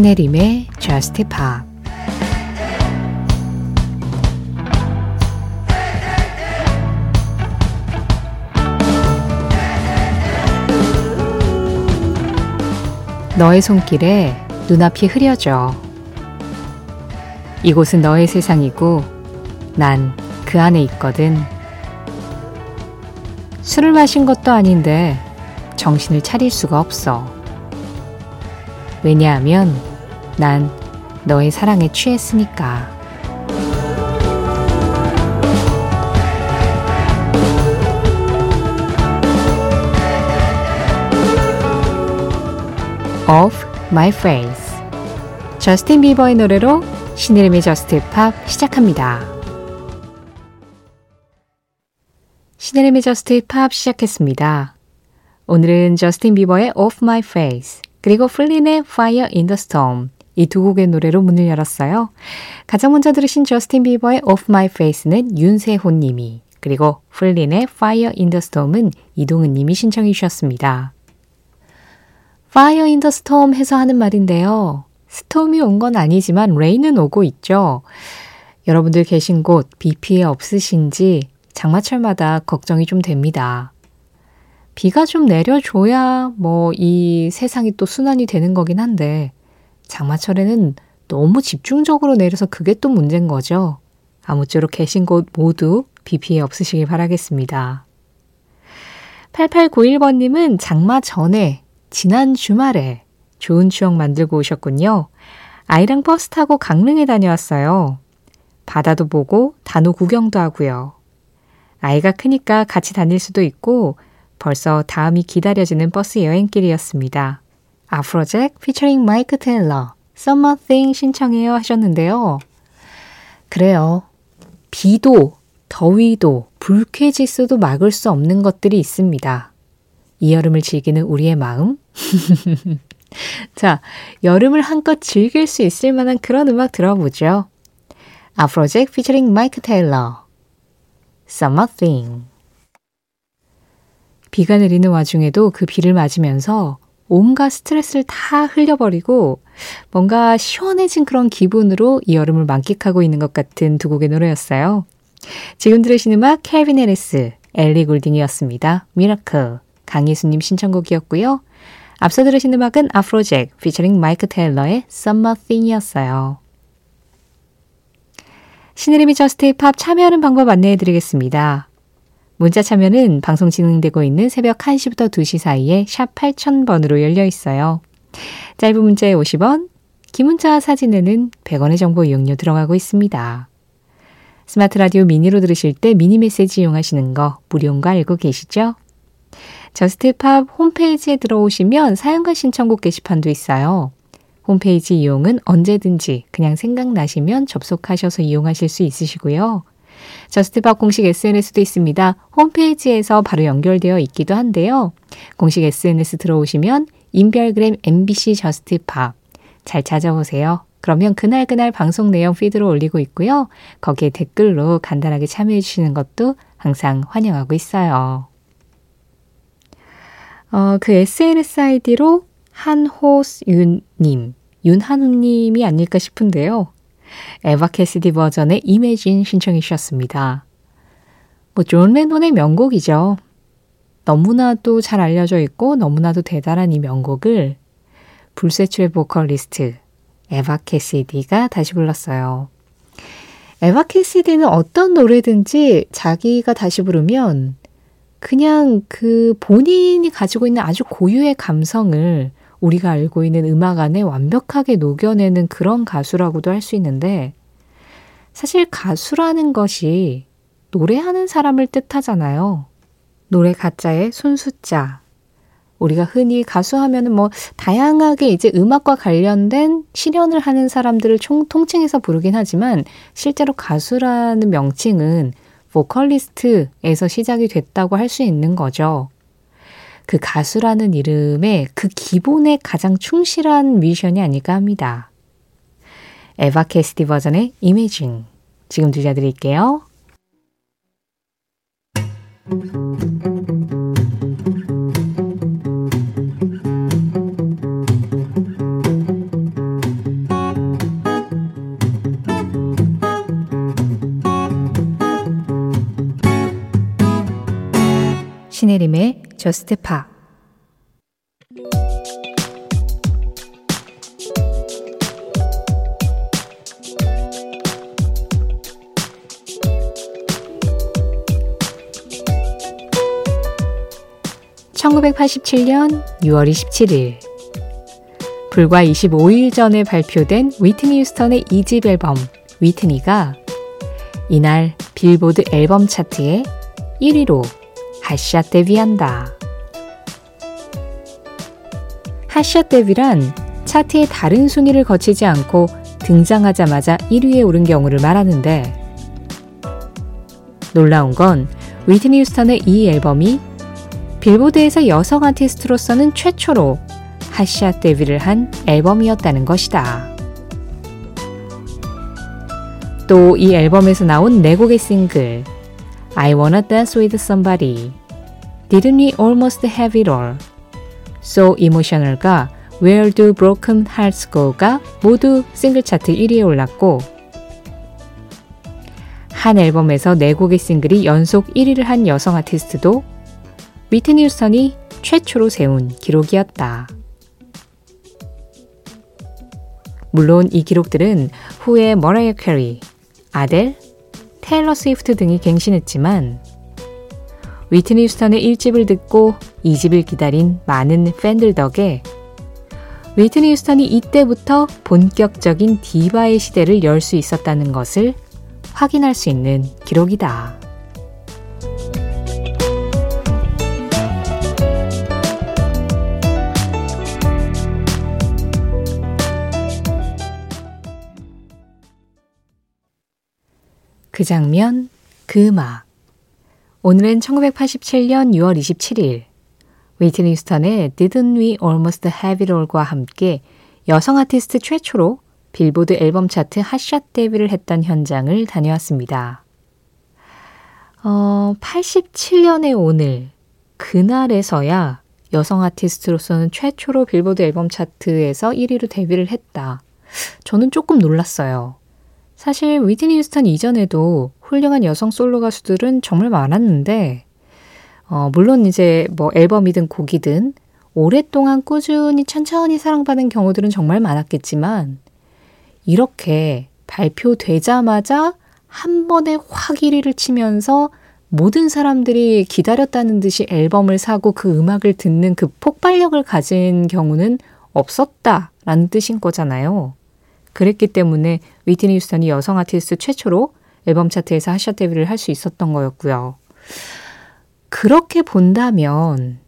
신혜림의 Just Pop 너의 손길에 눈앞이 흐려져. 이곳은 너의 세상이고 난 그 안에 있거든. 술을 마신 것도 아닌데 정신을 차릴 수가 없어. 왜냐하면 난 너의 사랑에 취했으니까. Off My Face 저스틴 비버의 노래로 신의림의 저스트 팝 시작합니다. 신혜림의 JUST POP 시작했습니다. 오늘은 저스틴 비버의 Off My Face 그리고 플린의 Fire in the Storm 이 두 곡의 노래로 문을 열었어요. 가장 먼저 들으신 저스틴 비버의 Off My Face는 윤세호 님이 그리고 플린의 Fire in the Storm은 이동은 님이 신청해 주셨습니다. Fire in the Storm 해서 하는 말인데요. storm이 온 건 아니지만 rain은 오고 있죠. 여러분들 계신 곳 비 피해 없으신지 장마철마다 걱정이 좀 됩니다. 비가 좀 내려줘야 뭐 이 세상이 또 순환이 되는 거긴 한데 장마철에는 너무 집중적으로 내려서 그게 또 문제인 거죠. 아무쪼록 계신 곳 모두 비 피해 없으시길 바라겠습니다. 8891번님은 장마 전에 지난 주말에 좋은 추억 만들고 오셨군요. 아이랑 버스 타고 강릉에 다녀왔어요. 바다도 보고 단오 구경도 하고요. 아이가 크니까 같이 다닐 수도 있고 벌써 다음이 기다려지는 버스 여행길이었습니다. 아프로잭 피처링 마이크 테일러 Thing 신청해요 하셨는데요. 그래요. 비도 더위도 불쾌지수도 막을 수 없는 것들이 있습니다. 이 여름을 즐기는 우리의 마음. 자, 여름을 한껏 즐길 수 있을 만한 그런 음악 들어보죠. 아프로잭 피처링 마이크 테일러 Thing 비가 내리는 와중에도 그 비를 맞으면서 온갖 스트레스를 다 흘려버리고 뭔가 시원해진 그런 기분으로 이 여름을 만끽하고 있는 것 같은 두 곡의 노래였어요. 지금 들으신 음악 캘빈 해리스, 엘리 골딩이었습니다. Miracle, 강예수님 신청곡이었고요. 앞서 들으신 음악은 아프로잭 피처링 마이크 테일러의 Summer Thing이었어요. 신혜림의 JUST POP 참여하는 방법 안내해 드리겠습니다. 문자 참여는 방송 진행되고 있는 새벽 1시부터 2시 사이에 샵 8000번으로 열려 있어요. 짧은 문자에 50원, 긴 문자 사진에는 100원의 정보 이용료 들어가고 있습니다. 스마트 라디오 미니로 들으실 때 미니 메시지 이용하시는 거 무료인 거 알고 계시죠? JUST POP 홈페이지에 들어오시면 사연과 신청곡 게시판도 있어요. 홈페이지 이용은 언제든지 그냥 생각나시면 접속하셔서 이용하실 수 있으시고요. JUST POP 공식 SNS도 있습니다. 홈페이지에서 바로 연결되어 있기도 한데요. 공식 SNS 들어오시면 인별그램 MBC JUST POP 잘 찾아보세요. 그러면 그날 그날 방송 내용 피드로 올리고 있고요. 거기에 댓글로 간단하게 참여해 주시는 것도 항상 환영하고 있어요. 어, 그 SNS 아이디로 한호윤님, 윤한우님이 아닐까 싶은데요. 에바 캐시디 버전의 Imagine 신청해 주셨습니다. 뭐, 존 레논의 명곡이죠. 너무나도 잘 알려져 있고 너무나도 대단한 이 명곡을 불세출의 보컬리스트 에바 캐시디가 다시 불렀어요. 에바 캐시디는 어떤 노래든지 자기가 다시 부르면 그냥 그 본인이 가지고 있는 아주 고유의 감성을 우리가 알고 있는 음악 안에 완벽하게 녹여내는 그런 가수라고도 할 수 있는데 사실 가수라는 것이 노래하는 사람을 뜻하잖아요. 노래 가짜의 손수자. 우리가 흔히 가수하면은 뭐 다양하게 이제 음악과 관련된 실현을 하는 사람들을 총 통칭해서 부르긴 하지만 실제로 가수라는 명칭은 보컬리스트에서 시작이 됐다고 할 수 있는 거죠. 그 가수라는 이름의 그 기본에 가장 충실한 뮤지션이 아닐까 합니다. 에바 캐스티 버전의 이미징 지금 들려드릴게요. 신혜림의 저스트 파 (1987년 6월 27일) 불과 25일 전에 발표된 위트니 휴스턴의 2집 앨범 위트니가 이날 빌보드 앨범 차트에 1위로 핫샷 데뷔한다. 핫샷 데뷔란 차트의 다른 순위를 거치지 않고 등장하자마자 1위에 오른 경우를 말하는데 놀라운 건 휘트니 휴스턴의 이 앨범이 빌보드에서 여성 아티스트로서는 최초로 핫샷 데뷔를 한 앨범이었다는 것이다. 또 이 앨범에서 나온 네 곡의 싱글 I Wanna Dance With Somebody, Didn't We Almost Have It All, So Emotional과 Where Do Broken Hearts Go가 모두 싱글 차트 1위에 올랐고 한 앨범에서 4곡의 싱글이 연속 1위를 한 여성 아티스트도 위트니 휴스턴이 최초로 세운 기록이었다. 물론 이 기록들은 후에 머라이어 캐리, 아델, 테일러 스위프트 등이 갱신했지만 휘트니 휴스턴의 1집을 듣고 2집을 기다린 많은 팬들 덕에 휘트니 휴스턴이 이때부터 본격적인 디바의 시대를 열 수 있었다는 것을 확인할 수 있는 기록이다. 그 장면, 그 음악. 오늘은 1987년 6월 27일 휘트니 휴스턴의 Didn't We Almost Have It All과 함께 여성 아티스트 최초로 빌보드 앨범 차트 핫샷 데뷔를 했던 현장을 다녀왔습니다. 어, 87년의 오늘, 그날에서야 여성 아티스트로서는 최초로 빌보드 앨범 차트에서 1위로 데뷔를 했다. 저는 조금 놀랐어요. 사실 위트니 휴스턴 이전에도 훌륭한 여성 솔로 가수들은 정말 많았는데, 어, 물론 이제 뭐 앨범이든 곡이든 오랫동안 꾸준히 천천히 사랑받은 경우들은 정말 많았겠지만, 이렇게 발표되자마자 한 번에 확 1위를 치면서 모든 사람들이 기다렸다는 듯이 앨범을 사고 그 음악을 듣는 그 폭발력을 가진 경우는 없었다라는 뜻인 거잖아요. 그랬기 때문에 위트니 휴스턴이 여성 아티스트 최초로 앨범 차트에서 핫샷 데뷔를 할 수 있었던 거였고요. 그렇게 본다면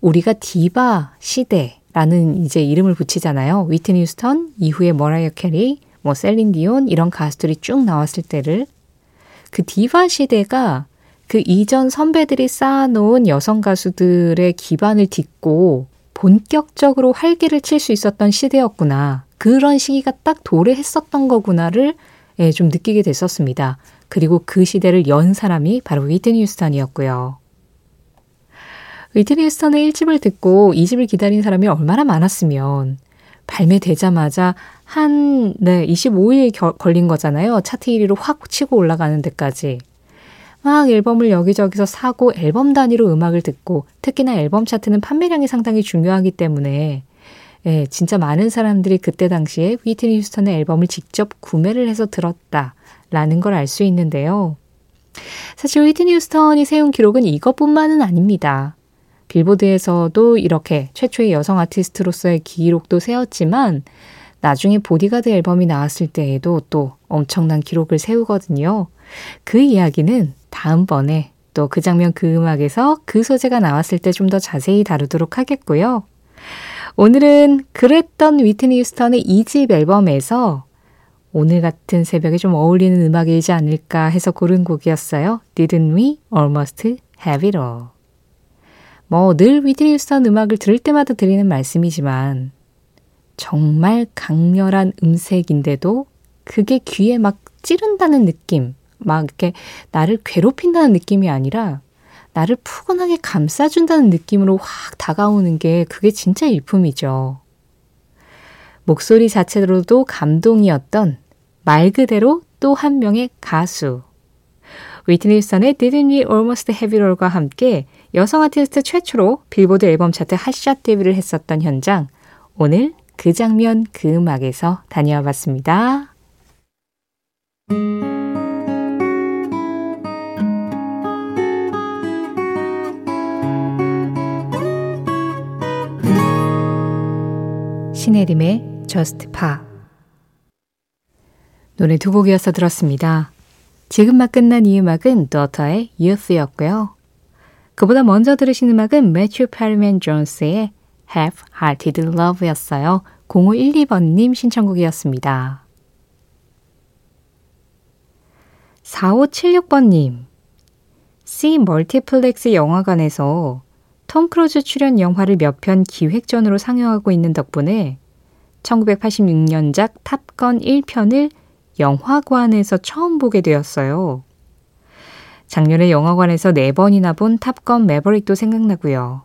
우리가 디바 시대라는 이제 이름을 붙이잖아요. 위트니 휴스턴 이후에 머라이어 캐리, 뭐 셀린 디온 이런 가수들이 쭉 나왔을 때를 그 디바 시대가 그 이전 선배들이 쌓아놓은 여성 가수들의 기반을 딛고 본격적으로 활기를 칠 수 있었던 시대였구나. 그런 시기가 딱 도래했었던 거구나를 예, 좀 느끼게 됐었습니다. 그리고 그 시대를 연 사람이 바로 위트니 휴스턴이었고요. 위트니 휴스턴의 1집을 듣고 2집을 기다린 사람이 얼마나 많았으면 발매되자마자 한 네, 25일 겨, 걸린 거잖아요. 차트 1위로 확 치고 올라가는 데까지. 막 앨범을 여기저기서 사고 앨범 단위로 음악을 듣고 특히나 앨범 차트는 판매량이 상당히 중요하기 때문에 예, 진짜 많은 사람들이 그때 당시에 위트니 휴스턴의 앨범을 직접 구매를 해서 들었다라는 걸 알 수 있는데요. 사실 위트니 휴스턴이 세운 기록은 이것뿐만은 아닙니다. 빌보드에서도 이렇게 최초의 여성 아티스트로서의 기록도 세웠지만 나중에 보디가드 앨범이 나왔을 때에도 또 엄청난 기록을 세우거든요. 그 이야기는 다음번에 또 그 장면 그 음악에서 그 소재가 나왔을 때 좀 더 자세히 다루도록 하겠고요. 오늘은 그랬던 위트니 휴스턴의 2집 앨범에서 오늘 같은 새벽에 좀 어울리는 음악이지 않을까 해서 고른 곡이었어요. Didn't we almost have it all? 뭐 늘 위트니 휴스턴 음악을 들을 때마다 드리는 말씀이지만 정말 강렬한 음색인데도 그게 귀에 막 찌른다는 느낌, 막 이렇게 나를 괴롭힌다는 느낌이 아니라 나를 푸근하게 감싸준다는 느낌으로 확 다가오는 게 그게 진짜 일품이죠. 목소리 자체로도 감동이었던 말 그대로 또 한 명의 가수. 위트니 휴스턴의 Didn't We Almost Have It All과 함께 여성 아티스트 최초로 빌보드 앨범 차트 핫샷 데뷔를 했었던 현장. 오늘 그 장면, 그 음악에서 다녀와 봤습니다. 신혜림의 Just Pop 노래 두 곡이어서 들었습니다. 지금 막 끝난 이 음악은 더터의 Youth였고요. 그보다 먼저 들으신 음악은 매튜 페리맨 존스의 Half-Hearted Love였어요. 0512번님 신청곡이었습니다. 4576번님 C 멀티플렉스 영화관에서 톰 크루즈 출연 영화를 몇 편 기획전으로 상영하고 있는 덕분에 1986년작 탑건 1편을 영화관에서 처음 보게 되었어요. 작년에 영화관에서 4번이나 본 탑건 매버릭도 생각나고요.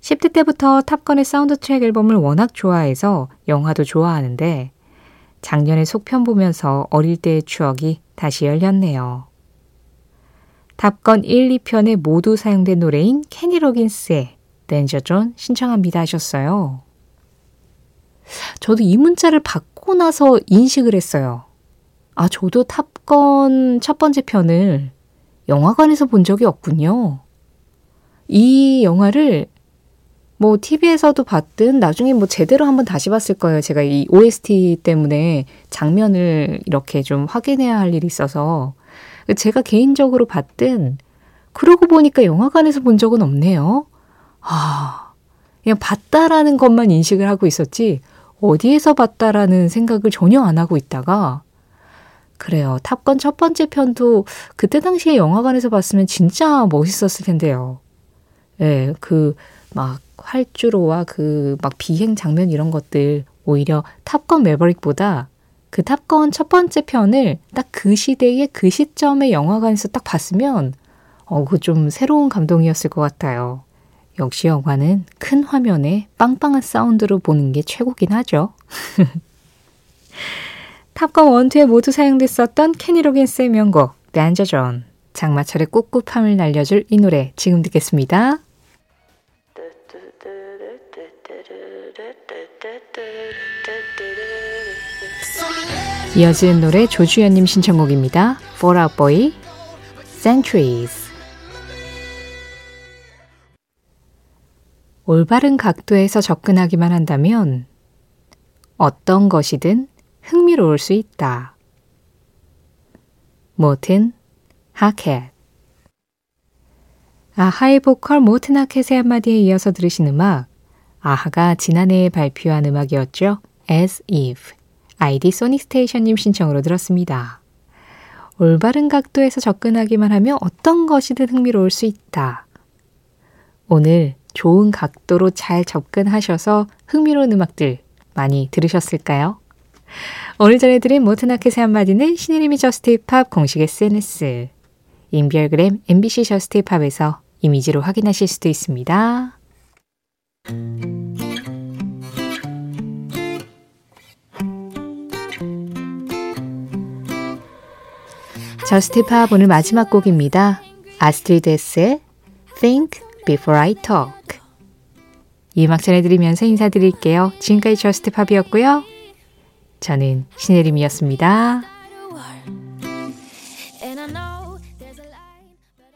10대 때부터 탑건의 사운드 트랙 앨범을 워낙 좋아해서 영화도 좋아하는데 작년에 속편 보면서 어릴 때의 추억이 다시 열렸네요. 탑건 1, 2편에 모두 사용된 노래인 케니 로긴스의 Danger Zone 신청합니다 하셨어요. 저도 이 문자를 받고 나서 인식을 했어요. 아, 저도 탑건 첫 번째 편을 영화관에서 본 적이 없군요. 이 영화를 뭐 TV에서도 봤든 나중에 뭐 제대로 한번 다시 봤을 거예요. 제가 이 OST 때문에 장면을 이렇게 좀 확인해야 할 일이 있어서 제가 개인적으로 봤든 그러고 보니까 영화관에서 본 적은 없네요. 아, 그냥 봤다라는 것만 인식을 하고 있었지 어디에서 봤다라는 생각을 전혀 안 하고 있다가 그래요. 탑건 첫 번째 편도 그때 당시에 영화관에서 봤으면 진짜 멋있었을 텐데요. 예, 네, 그막 활주로와 그 막 비행 장면 이런 것들 오히려 탑건 매버릭보다 그 탑건 첫 번째 편을 딱 그 시대의 그 시점의 영화관에서 딱 봤으면 어, 그 좀 새로운 감동이었을 것 같아요. 역시 영화는 큰 화면에 빵빵한 사운드로 보는 게 최고긴 하죠. 탑건 1, 2에 모두 사용됐었던 케니 로긴스의 명곡 존 장마철의 꿉꿉함을 날려줄 이 노래 지금 듣겠습니다. 이어지는 노래 조주연님 신청곡입니다. For Out Boy, Centuries. 올바른 각도에서 접근하기만 한다면 어떤 것이든 흥미로울 수 있다. 모튼 하켓 아하의 보컬 모튼 하켓의 한마디에 이어서 들으신 음악 아하가 지난해에 발표한 음악이었죠. As If 아이디 소닉스테이션님 신청으로 들었습니다. 올바른 각도에서 접근하기만 하면 어떤 것이든 흥미로울 수 있다. 오늘 좋은 각도로 잘 접근하셔서 흥미로운 음악들 많이 들으셨을까요? 오늘 전해드린 모트나켓의 한마디는 신의림이 저스티팝 공식 SNS, 인별그램 MBC 저스티팝에서 이미지로 확인하실 수도 있습니다. 저스티팝 오늘 마지막 곡입니다. 아스트리드스의 Think Before I Talk. 이 음악 전해드리면서 인사드릴게요. 지금까지 저스티팝이었고요. 저는 신혜림이었습니다.